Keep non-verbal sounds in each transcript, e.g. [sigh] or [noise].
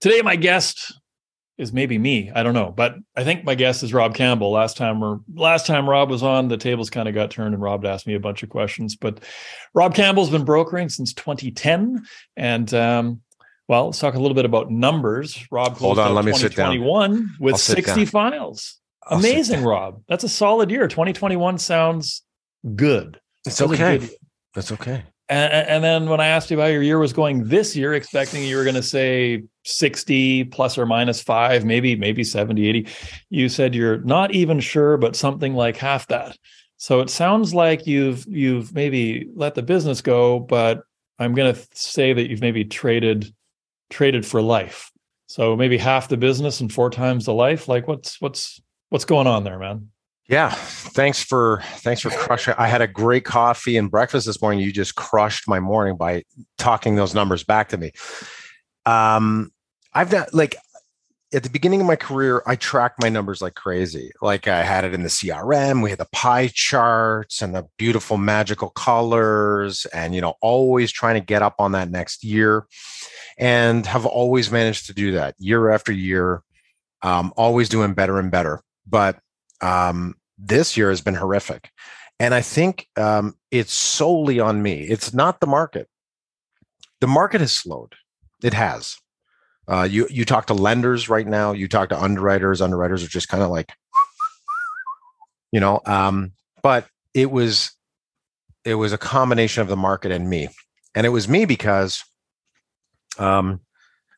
today, my guest is maybe me. I don't know, but I think my guest is Rob Campbell. Last time, or last time Rob was on, the tables kind of got turned, and Rob asked me a bunch of questions. But Rob Campbell's been brokering since 2010, and um, well, let's talk a little bit about numbers. Rob, hold on, let me sit down. with 60 down. files. I'll Amazing, Rob. That's a solid year. 2021 sounds good. It's okay. That's okay. And, and, then when I asked you how your year was going this year, expecting you were going to say 60 plus or minus five, maybe, maybe 70, 80, you said you're not even sure, but something like half that. So it sounds like you've you've maybe let the business go, but I'm going to say that you've maybe traded traded for life. So maybe half the business and four times the life. Like what's what's what's going on there, man? Yeah, thanks for thanks for crushing. I had a great coffee and breakfast this morning. You just crushed my morning by talking those numbers back to me. Um, I've done like at the beginning of my career, I tracked my numbers like crazy. Like I had it in the CRM, we had the pie charts and the beautiful magical colors, and you know, always trying to get up on that next year, and have always managed to do that year after year. Um, always doing better and better, but um, this year has been horrific. And I think um, it's solely on me. It's not the market. The market has slowed. It has. Uh, you you talk to lenders right now. You talk to underwriters. Underwriters are just kind of like, you know. Um, but it was it was a combination of the market and me, and it was me because um,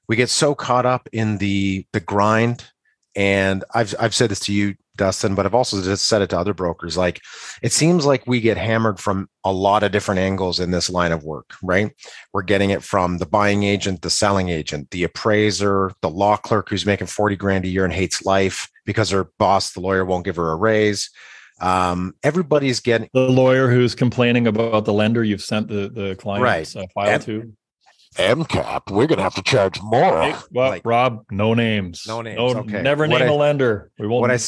we get so caught up in the the grind. And I've I've said this to you Dustin, but I've also just said it to other brokers. Like, it seems like we get hammered from a lot of different angles in this line of work, right? We're getting it from the buying agent, the selling agent, the appraiser, the law clerk who's making 40 grand a year and hates life because her boss, the lawyer, won't give her a raise. Um, everybody's getting the lawyer who's complaining about the lender you've sent the, the client right. Uh, file and, to. MCAP, we're going to have to charge more. Hey, well, like, Rob, no names. No names. No, okay. Never name I, a lender. We won't. I,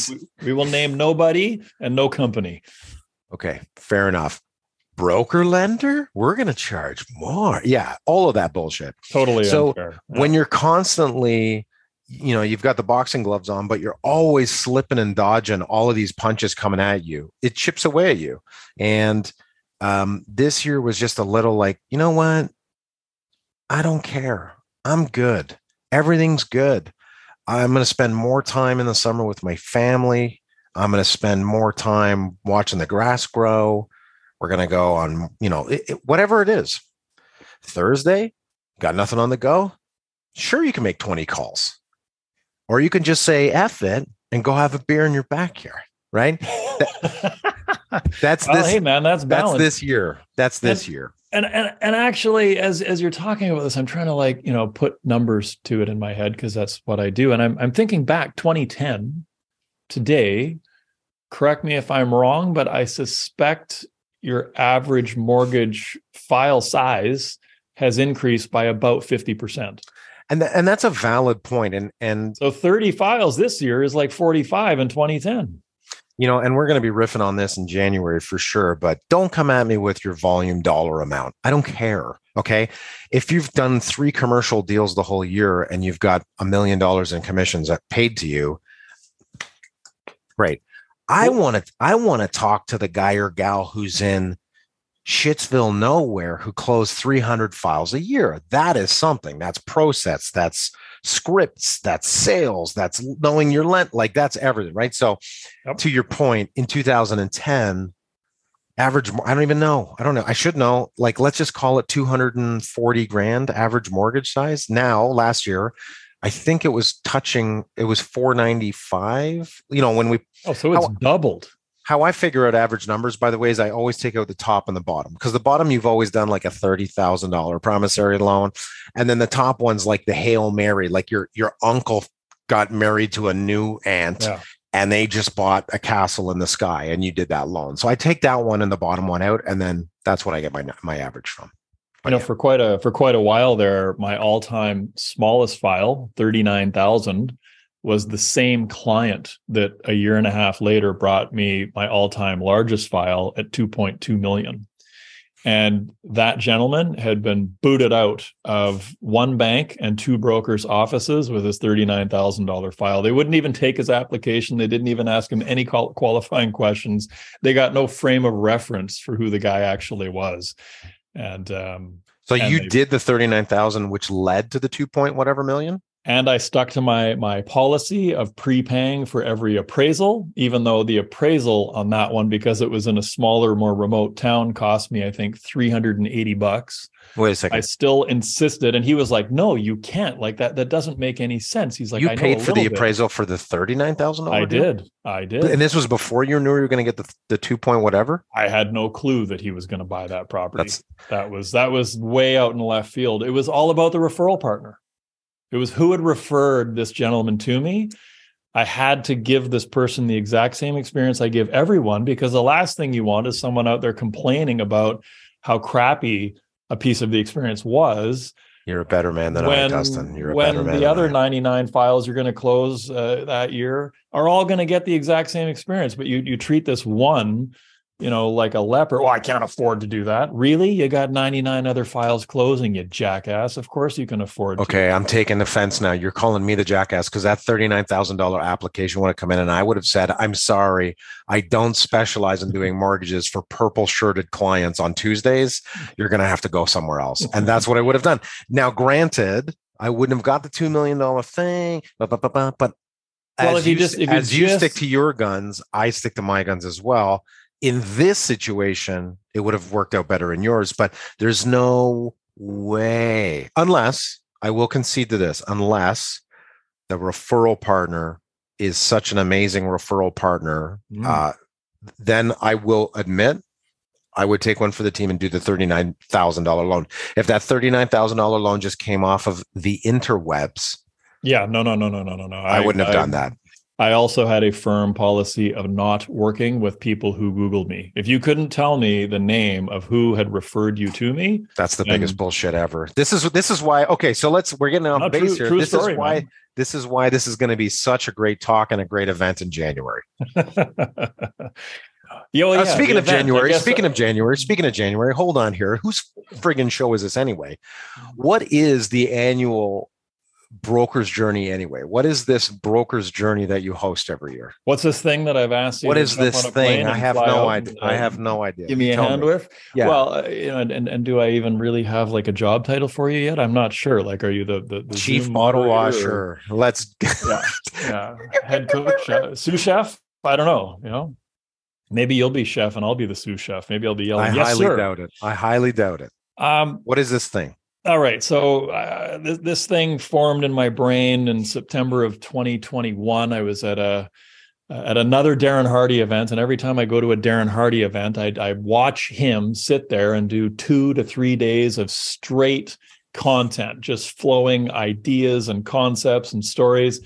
we will name nobody and no company. Okay, fair enough. Broker lender, we're going to charge more. Yeah, all of that bullshit. Totally. So yeah. when you're constantly, you know, you've got the boxing gloves on, but you're always slipping and dodging all of these punches coming at you. It chips away at you. And um, this year was just a little like, you know what? I don't care. I'm good. Everything's good. I'm going to spend more time in the summer with my family. I'm going to spend more time watching the grass grow. We're going to go on, you know, it, it, whatever it is. Thursday, got nothing on the go. Sure, you can make 20 calls. Or you can just say F it and go have a beer in your backyard, right? [laughs] that's well, this. Hey, man, that's balance. That's this year. That's this and, year and and and actually as as you're talking about this i'm trying to like you know put numbers to it in my head because that's what i do. And i'm i'm thinking back 2010 today. Correct me if i'm wrong but i suspect your average mortgage file size has increased by about 50% and th- and that's a valid point. And and so 30 files this year is like 45 in 2010 you know, and we're going to be riffing on this in January for sure, but don't come at me with your volume dollar amount. I don't care. Okay. If you've done three commercial deals the whole year and you've got a million dollars in commissions that paid to you, great. I want to, I want to talk to the guy or gal who's in Shitsville nowhere who closed 300 files a year. That is something that's process. That's scripts, that's sales, that's knowing your lent, like that's everything, right? So, yep. to your point, in 2010, average, I don't even know. I don't know. I should know. Like, let's just call it 240 grand average mortgage size. Now, last year, I think it was touching, it was 495. You know, when we, oh, so it's how, doubled how I figure out average numbers, by the way, is I always take out the top and the bottom because the bottom you've always done like a thirty thousand dollar promissory loan, and then the top one's like the hail mary, like your your uncle got married to a new aunt. Yeah. And they just bought a castle in the sky, and you did that loan. So I take that one and the bottom one out, and then that's what I get my my average from. But you know, yeah. for quite a for quite a while there, my all time smallest file, thirty nine thousand, was the same client that a year and a half later brought me my all-time largest file at 2.2 million And that gentleman had been booted out of one bank and two brokers' offices with his $39,000 file. They wouldn't even take his application. They didn't even ask him any qualifying questions. They got no frame of reference for who the guy actually was. And um, so and you they- did the 39,000 which led to the 2 point whatever million? And I stuck to my my policy of prepaying for every appraisal, even though the appraisal on that one, because it was in a smaller, more remote town, cost me I think three hundred and eighty bucks. Wait a second. I still insisted, and he was like, "No, you can't. Like that. That doesn't make any sense." He's like, you paid for the bit." appraisal for the 39,000 I deal? did. I did. And this was before you knew you were going to get the, the 2 point whatever? I had no clue that he was going to buy that property. That's that was that was way out in the left field. It was all about the referral partner. It was who had referred this gentleman to me. I had to give this person the exact same experience I give everyone because the last thing you want is someone out there complaining about how crappy a piece of the experience was You're a better man than I, when, Dustin. You're a when better man. the than other I. 99 files you're going to close uh, that year are all going to get the exact same experience but you you treat this one you know like a leper Well, i can't afford to do that really you got 99 other files closing you jackass of course you can afford to. Okay, I'm taking offense now. You're calling me the jackass because that $39,000 application would have come in and I would have said, I'm sorry, I don't specialize in doing mortgages for purple shirted clients on Tuesdays. You're going to have to go somewhere else. And that's what I would have done. Now, granted, I wouldn't have got the $2 million thing, but, but, but, but, but Well, as if you just- as you stick to your guns, I stick to my guns as well. In this situation, it would have worked out better in yours, but there's no way, unless I will concede to this, unless the referral partner is such an amazing referral partner, Mm. uh, then I will admit I would take one for the team and do the $39,000 loan. If that $39,000 loan just came off of the interwebs, yeah no no no no no no no I, wouldn't have done that. I also had a firm policy of not working with people who Googled me. If you couldn't tell me the name of who had referred you to me, That's the biggest bullshit ever. This is this is why. Okay, so let's we're getting off base true- here. true this story, is why man. this is why this is going to be such a great talk and a great event in January. [laughs] Yeah, well, Uh, yeah, speaking of event, January, speaking uh, of January, speaking of January, hold on here. Whose friggin' show is this anyway? What is the annual broker's journey anyway? What is this broker's journey that you host every year? what's this thing that I've asked you? What is this on a plane thing? I have no idea. and, I uh, have no idea. Give me a Tell hand me. with. Yeah. Well, uh, you know, and, and and do I even really have like a job title for you yet? I'm not sure. Like, are you the the, the Chief Zoom model operator or- washer. Let's Yeah, [laughs] yeah, head coach, uh, sous chef. I don't know. You know, maybe you'll be chef and I'll be the sous chef. Maybe I'll be yelling. I yes, highly sir. doubt it. I highly doubt it. Um, What is this thing? All right. So uh, this, this thing formed in my brain in September of 2021. I was at a at another Darren Hardy event, and every time I go to a Darren Hardy event, I I watch him sit there and do two to three days of straight content, just flowing ideas and concepts and stories,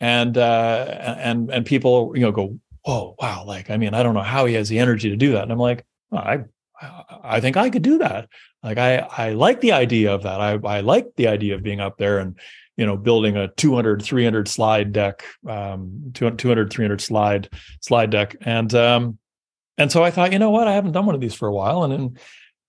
and uh, and and people you know go, oh wow, like I mean I don't know how he has the energy to do that, and I'm like, "Oh, I I think I could do that. Like i i like the idea of that. I i like the idea of being up there and you know building a 200 300 slide deck um 200 300 slide slide deck. And um and so i thought you know what? I haven't done one of these for a while. And in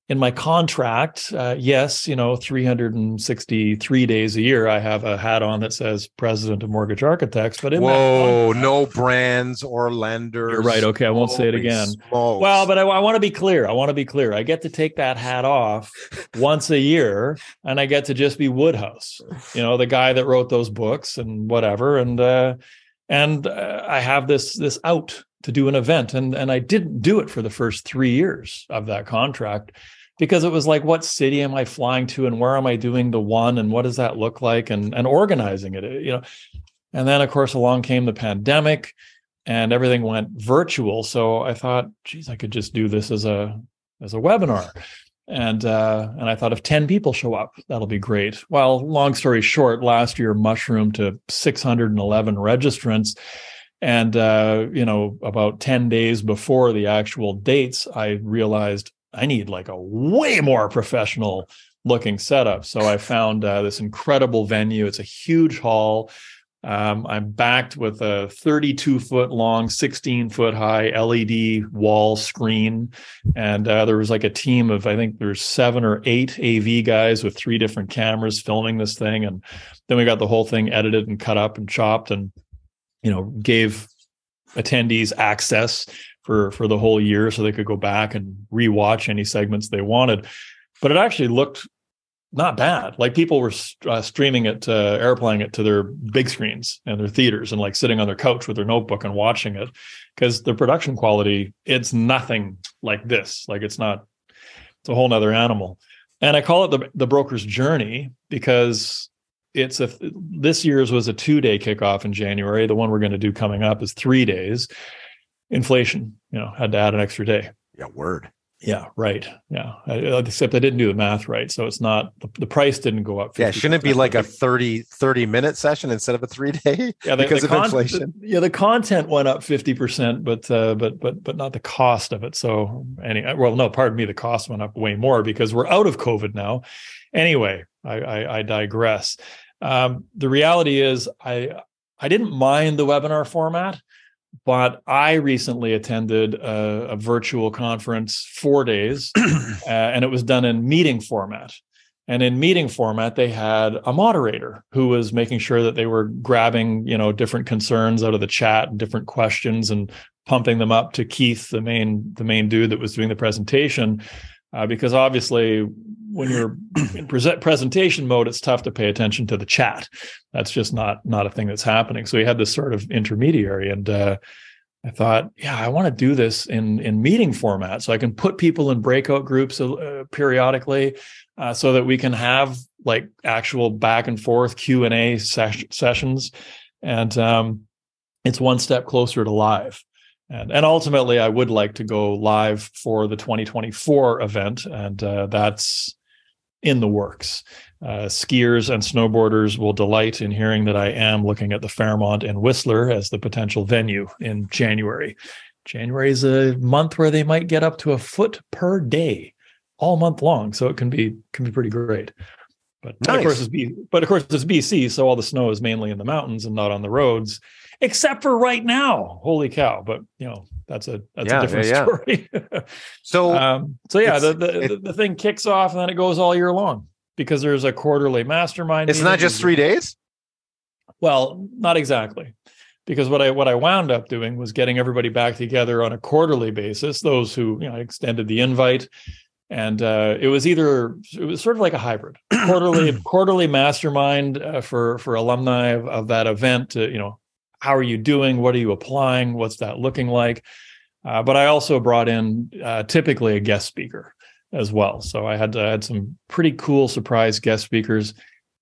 in my contract uh, yes you know 363 days a year i have a hat on that says president of mortgage architects but in that Whoa, no brands or lenders. You're right. Okay, I won't say it again. smokes. Well, but I, I want to be clear. I want to be clear. I get to take that hat off [laughs] once a year, and I get to just be Woodhouse, you know, the guy that wrote those books and whatever. And uh, and uh, I have this this out to do an event, and and I didn't do it for the first three years of that contract because it was like, what city am I flying to, and where am I doing the one, and what does that look like, and and organizing it, you know. And then, of course, along came the pandemic and everything went virtual. So I thought, geez, I could just do this as a as a webinar. And uh, and I thought if 10 people show up, that'll be great. Well, long story short, last year mushroomed to 611 registrants. And uh, you know, about 10 days before the actual dates, I realized I need like a way more professional looking setup. So I found uh, this incredible venue. It's a huge hall Um, I'm backed with a 32 foot long, 16 foot high LED wall screen. And uh, there was like a team of, I think there's seven or eight AV guys with three different cameras filming this thing. And then we got the whole thing edited and cut up and chopped and, you know, gave attendees access for, for the whole year so they could go back and rewatch any segments they wanted. But it actually looked not bad. Like people were uh, streaming it, uh, airplaying it to their big screens and their theaters, and like sitting on their couch with their notebook and watching it, because the production quality it's nothing like this. Like it's not. It's a whole nother animal, and I call it the the broker's journey because it's a this year's was a two day kickoff in January. The one we're going to do coming up is three days. Inflation, you know, had to add an extra day. Yeah, word. Yeah, right. Yeah, except I didn't do the math right, so it's not the, the price didn't go up. Yeah, shouldn't it be like a 30, 30 minute session instead of a three day? Yeah, the, because the of con- inflation. The, yeah, the content went up fifty percent, but uh, but but but not the cost of it. So anyway, well, no, pardon me, the cost went up way more because we're out of COVID now. Anyway, I, I, I digress. Um, the reality is, I I didn't mind the webinar format but I recently attended a, a virtual conference four days, [clears throat] uh, and it was done in meeting format. And in meeting format, they had a moderator who was making sure that they were grabbing, you know, different concerns out of the chat and different questions and pumping them up to Keith, the main the main dude that was doing the presentation, uh, because obviously when you're in present presentation mode, it's tough to pay attention to the chat. That's just not not a thing that's happening. So we had this sort of intermediary, and uh, I thought, yeah, I want to do this in in meeting format, so I can put people in breakout groups uh, periodically, uh, so that we can have like actual back and forth Q and A ses- sessions, and um, it's one step closer to live. And, and ultimately, I would like to go live for the 2024 event, and uh, that's in the works. Uh, skiers and snowboarders will delight in hearing that I am looking at the Fairmont and Whistler as the potential venue in January. January is a month where they might get up to a foot per day all month long, so it can be can be pretty great. But, nice. but of course it's B, but of course it's BC, so all the snow is mainly in the mountains and not on the roads, except for right now. Holy cow! But you know that's a that's yeah, a different yeah, story. [laughs] so um, so yeah, the the, it, the thing kicks off and then it goes all year long because there's a quarterly mastermind. It's not just three days. Well, not exactly, because what I what I wound up doing was getting everybody back together on a quarterly basis. Those who you know extended the invite, and uh, it was either it was sort of like a hybrid [clears throat] quarterly quarterly mastermind uh, for for alumni of, of that event. To, you know, how are you doing? What are you applying? What's that looking like? Uh, but I also brought in uh, typically a guest speaker as well. So I had to, I had some pretty cool surprise guest speakers.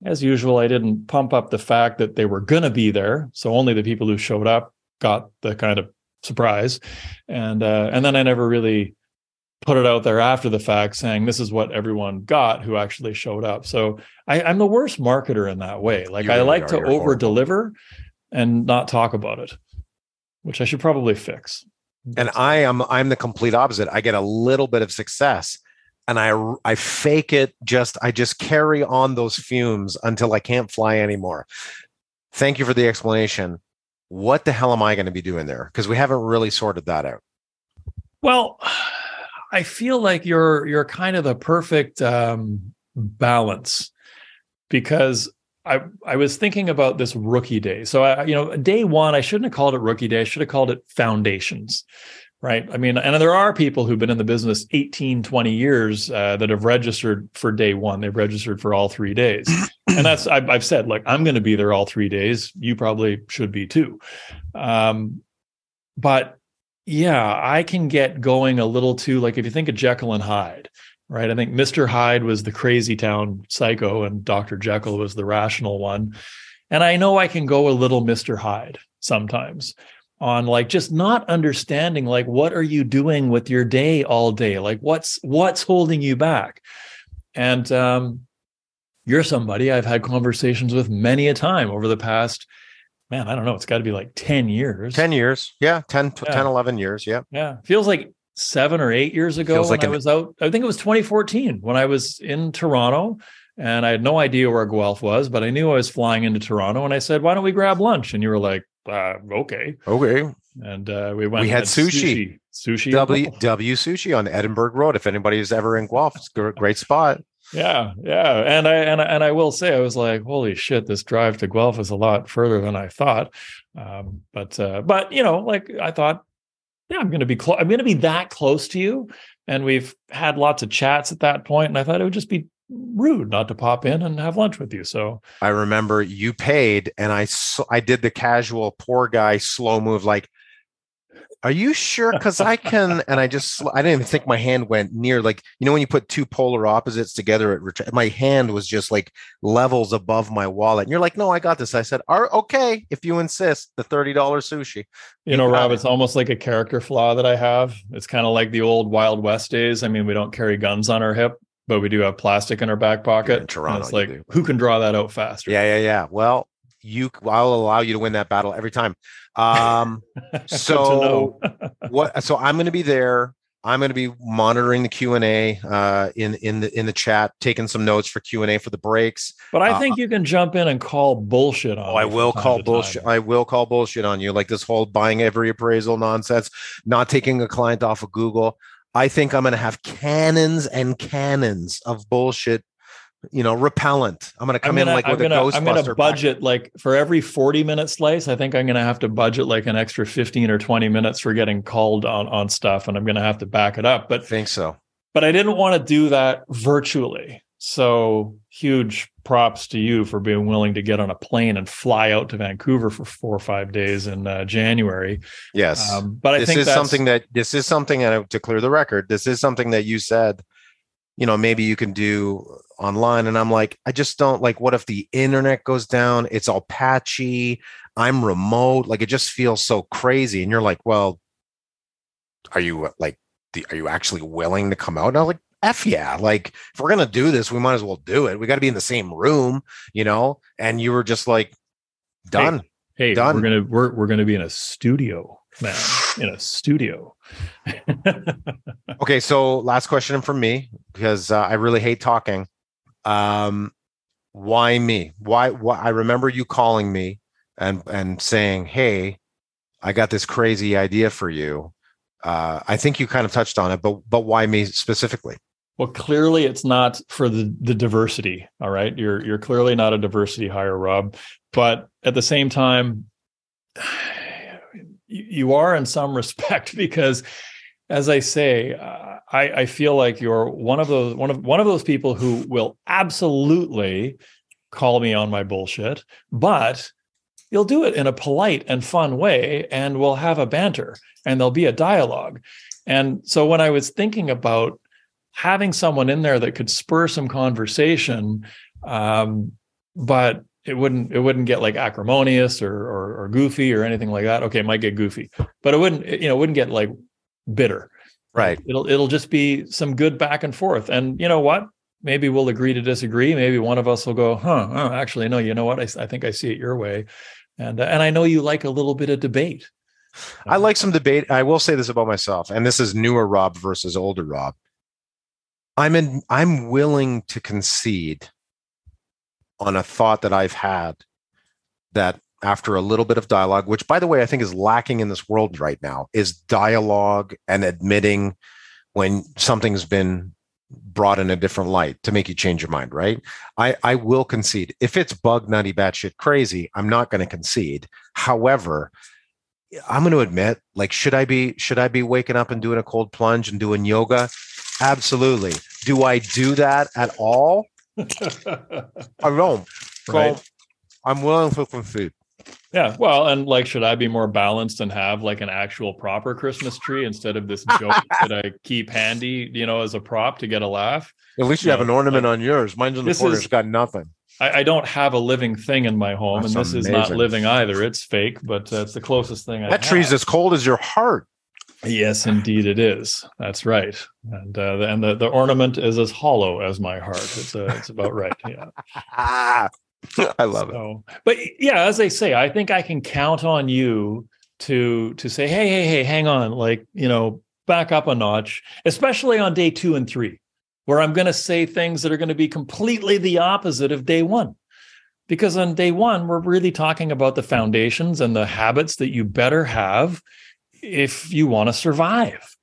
As usual, I didn't pump up the fact that they were going to be there. So only the people who showed up got the kind of surprise, and uh, and then I never really put it out there after the fact saying this is what everyone got who actually showed up. So I, am the worst marketer in that way. Like I like to over deliver and not talk about it, which I should probably fix. And I am I'm the complete opposite. I get a little bit of success and I I fake it just I just carry on those fumes until I can't fly anymore. Thank you for the explanation. What the hell am I going to be doing there? Because we haven't really sorted that out. Well, I feel like you're you're kind of the perfect um, balance because I I was thinking about this rookie day. So I you know day one I shouldn't have called it rookie day. I should have called it foundations. Right. I mean, and there are people who've been in the business 18, 20 years uh, that have registered for day one. They've registered for all three days. [clears throat] and that's, I've, I've said, like, I'm going to be there all three days. You probably should be too. Um, but yeah, I can get going a little too, like, if you think of Jekyll and Hyde, right? I think Mr. Hyde was the crazy town psycho and Dr. Jekyll was the rational one. And I know I can go a little Mr. Hyde sometimes on like just not understanding like what are you doing with your day all day? Like what's what's holding you back? And um you're somebody I've had conversations with many a time over the past man, I don't know, it's got to be like 10 years. 10 years. Yeah, 10 yeah. 10 11 years, yeah. Yeah. Feels like seven or eight years ago Feels when like I was out. I think it was 2014 when I was in Toronto and I had no idea where Guelph was, but I knew I was flying into Toronto. And I said, "Why don't we grab lunch?" And you were like, uh, "Okay." Okay. And uh, we went. We had and sushi. Sushi. W W Sushi on Edinburgh Road. If anybody's ever in Guelph, it's a great spot. Yeah, yeah, and I and I, and I will say I was like, holy shit, this drive to Guelph is a lot further than I thought. Um, but uh, but you know, like I thought, yeah, I'm going to be close. I'm going to be that close to you, and we've had lots of chats at that point, and I thought it would just be rude not to pop in and have lunch with you. So I remember you paid, and I I did the casual poor guy slow move, like are you sure? Because I can, and I just, I didn't even think my hand went near, like, you know, when you put two polar opposites together, it my hand was just like levels above my wallet. And you're like, no, I got this. I said, Are, okay, if you insist, the $30 sushi. You, you know, Rob, it. it's almost like a character flaw that I have. It's kind of like the old Wild West days. I mean, we don't carry guns on our hip, but we do have plastic in our back pocket. In Toronto, it's like, who can draw that out faster? Yeah, yeah, yeah. Well, you, I'll allow you to win that battle every time. Um, [laughs] so [laughs] what? So I'm going to be there. I'm going to be monitoring the Q and A uh, in in the in the chat, taking some notes for Q and A for the breaks. But I uh, think you can jump in and call bullshit on. Oh, I will call bullshit. Time. I will call bullshit on you, like this whole buying every appraisal nonsense, not taking a client off of Google. I think I'm going to have cannons and cannons of bullshit you know, repellent. I'm going to come gonna, in like with I'm gonna, a Ghostbuster. I'm going to budget like for every 40 minute slice. I think I'm going to have to budget like an extra 15 or 20 minutes for getting called on on stuff, and I'm going to have to back it up. But I think so. But I didn't want to do that virtually. So huge props to you for being willing to get on a plane and fly out to Vancouver for four or five days in uh, January. Yes, um, but I this think is something that this is something, and to clear the record, this is something that you said. You know, maybe you can do online and i'm like i just don't like what if the internet goes down? It's all patchy i'm remote. Like it just feels so crazy and you're like well are you uh, like are you actually willing to come out? And i'm like f yeah like if we're gonna do this we might as well do it. We got to be in the same room you know? And you were just like done. hey, hey done. we're gonna we're, we're gonna be in a studio man in a studio [laughs] okay so last question from me because uh, i really hate talking um, why me? Why, why? I remember you calling me and and saying, "Hey, I got this crazy idea for you." Uh, I think you kind of touched on it, but but why me specifically? Well, clearly it's not for the the diversity. All right, you're you're clearly not a diversity hire, Rob. But at the same time, you are in some [laughs] respect because, as I say, uh, I, I feel like you're one of those one of one of those people who will absolutely call me on my bullshit, but you'll do it in a polite and fun way, and we'll have a banter and there'll be a dialogue. And so when I was thinking about having someone in there that could spur some conversation, um, but it wouldn't it wouldn't get like acrimonious or, or, or goofy or anything like that. Okay, it might get goofy, but it wouldn't you know it wouldn't get like bitter. Right. It'll it'll just be some good back and forth. And you know what? Maybe we'll agree to disagree. Maybe one of us will go, huh? Oh, actually, no. You know what? I, I think I see it your way. And uh, and I know you like a little bit of debate. I like some debate. I will say this about myself, and this is newer Rob versus older Rob. I'm in. I'm willing to concede on a thought that I've had that after a little bit of dialogue, which by the way, I think is lacking in this world right now, is dialogue and admitting when something's been brought in a different light to make you change your mind, right? I, I will concede. If it's bug nutty batshit crazy, I'm not going to concede. However, I'm going to admit, like, should I be should I be waking up and doing a cold plunge and doing yoga? Absolutely. Do I do that at all? I don't. So right. I'm willing to concede. Yeah, well, and like, should I be more balanced and have like an actual proper Christmas tree instead of this joke [laughs] that I keep handy, you know, as a prop to get a laugh? At least you, you have know, an ornament like, on yours. Mine's in the corner. It's got nothing. I, I, don't have a living thing in my home, That's and this amazing. is not living either. It's fake, but uh, it's the closest thing. That I tree's have. as cold as your heart. Yes, indeed, it is. That's right, and uh, the, and the, the ornament is as hollow as my heart. It's uh, it's about right. Yeah. [laughs] I love so, it. But yeah, as I say, I think I can count on you to to say, hey, hey, hey, hang on, like you know, back up a notch, especially on day two and three. where I'm going to say things that are going to be completely the opposite of day one. Because on day one, we're really talking about the foundations and the habits that you better have [laughs] if you want to survive.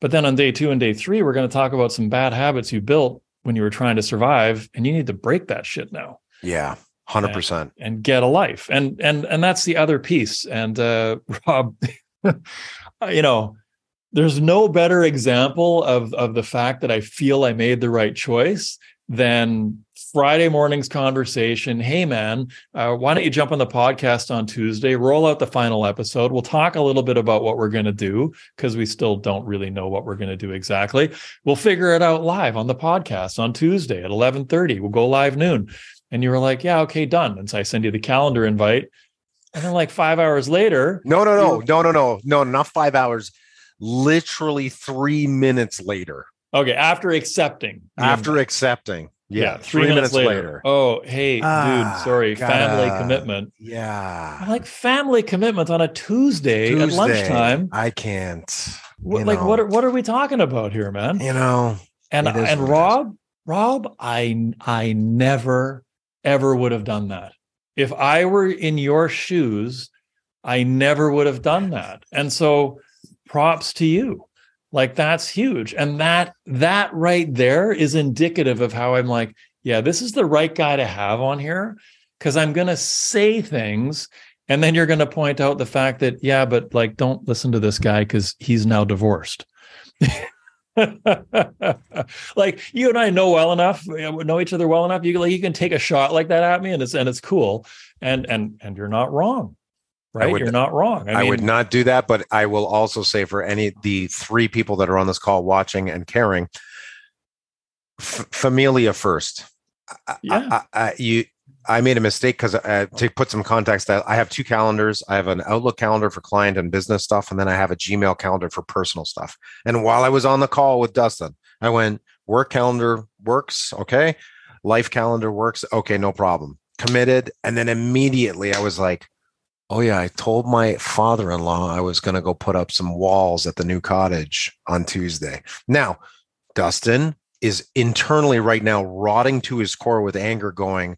But then on day two and day three, we're going to talk about some bad habits you built when you were trying to survive, and you need to break that shit now. Yeah. Hundred percent, and get a life, and and and that's the other piece. And uh, [laughs] Rob, [laughs] you know, there's no better example of of the fact that I feel I made the right choice than Friday morning's conversation. Hey, man, uh, why don't you jump on the podcast on Tuesday, roll out the final episode? We'll talk a little bit about what we're going to do because we still don't really know what we're going to do exactly. We'll figure it out live on the podcast on Tuesday at 11:30. We'll go live noon. And you were like, yeah, okay, done. And so I send you the calendar invite. And then like five hours later. No, no, no, no, no, no, no, not five hours literally three minutes later. Okay, after accepting. After invite. accepting. Yeah, yeah three, three, minutes, minutes later. later. Oh, hey, ah, dude, sorry, gotta, family commitment. Yeah. I'm like family commitments on a Tuesday, Tuesday at lunchtime. I can't. What, like what are what are we talking about here, man? You know. And and Rob, Rob, I I never ever would have done that. If I were in your shoes, I never would have done that. And so props to you like that's huge. And that that right there is indicative of how i'm like yeah this is the right guy to have on here because i'm going to say things and then you're going to point out the fact that yeah but like don't listen to this guy because he's now divorced. [laughs] Like you and I know well enough, know each other well enough. You like you can take a shot like that at me, and it's and it's cool, and and and you're not wrong right? Would, You're not wrong. I, I mean, would not do that, but I will also say for any the three people that are on this call watching and caring, f- familia first. Yeah, I, I, you. I made a mistake because uh, to put some context, that I have two calendars. I have an Outlook calendar for client and business stuff, and then I have a Gmail calendar for personal stuff. And while I was on the call with Dustin, I went, "Work calendar works, okay. Life calendar works, okay, no problem." Committed, and then immediately I was like, Oh yeah, I told my father-in-law I was going to go put up some walls at the new cottage on Tuesday. Now, Dustin is internally right now rotting to his core with anger going,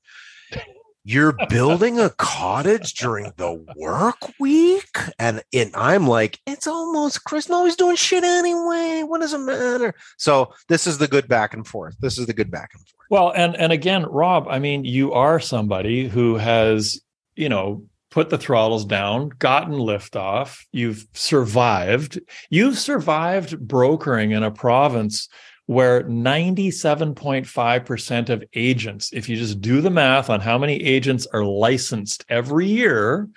"You're building a cottage during the work week?" And it, I'm like, "It's almost Chris. No, he's doing shit anyway. What does it matter?" So, this is the good back and forth. This is the good back and forth. Well, and and again, Rob, I mean, you are somebody who has, you know, put the throttles down, gotten liftoff, you've survived. You've survived brokering in a province where 97.5% of agents, if you just do the math on how many agents are licensed every year,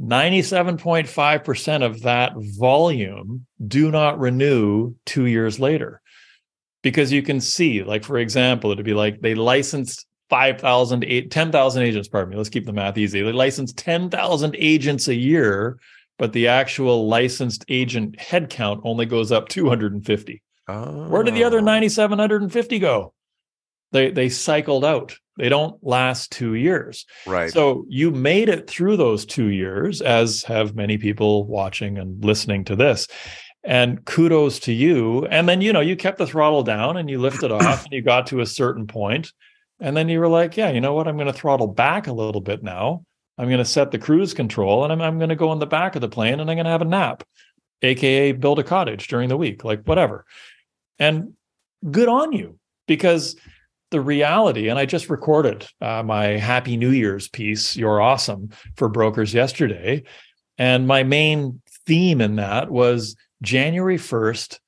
97.5% of that volume do not renew two years later. Because you can see, like, for example, it'd be like they licensed 5,000, 10,000 agents, pardon me. Let's keep the math easy. They license 10,000 agents a year, but the actual licensed agent headcount only goes up 250. Oh. Where did the other 9,750 go? They they cycled out. They don't last two years. Right. So you made it through those two years, as have many people watching and listening to this. And kudos to you. And then, you know, you kept the throttle down and you lifted off and you got to a certain point and then you were like, yeah, you know what? I'm going to throttle back a little bit now. I'm going to set the cruise control and I'm, I'm going to go in the back of the plane and I'm going to have a nap, AKA build a cottage during the week, like whatever. And good on you because the reality, and I just recorded uh, my Happy New Year's piece, You're Awesome, for brokers yesterday. And my main theme in that was January 1st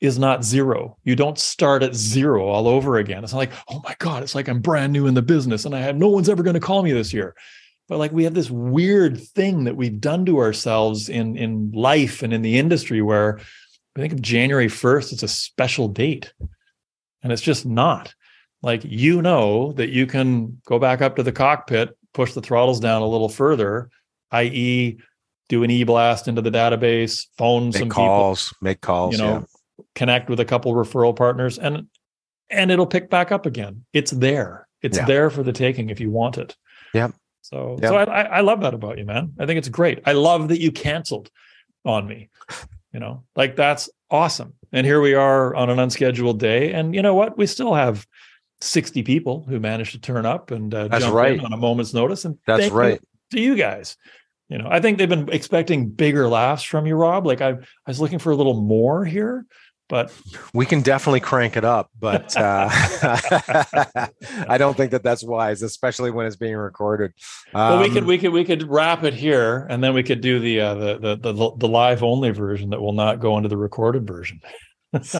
is not zero. You don't start at zero all over again. It's not like, oh my God, it's like I'm brand new in the business and I have no one's ever going to call me this year. But like we have this weird thing that we've done to ourselves in in life and in the industry where I think of January 1st, it's a special date. And it's just not. Like you know that you can go back up to the cockpit, push the throttles down a little further, i.e., do an e-blast into the database, phone make some calls, people, make calls, you know, yeah connect with a couple referral partners and and it'll pick back up again it's there it's yeah. there for the taking if you want it yeah so yeah. so I, I love that about you man i think it's great i love that you canceled on me you know like that's awesome. And here we are on an unscheduled day. And you know what? We still have 60 people who managed to turn up and uh, That's jump right. in on a moment's notice. And That's thank you right. to you guys. You know, I think they've been expecting bigger laughs from you, Rob. Like I, I was looking for a little more here, but We can definitely crank it up, but uh, [laughs] I don't think that that's wise, especially when it's being recorded. well, we could Um, we could we could wrap it here, and then we could do the uh, the, the the the live only version that will not go into the recorded version. [laughs]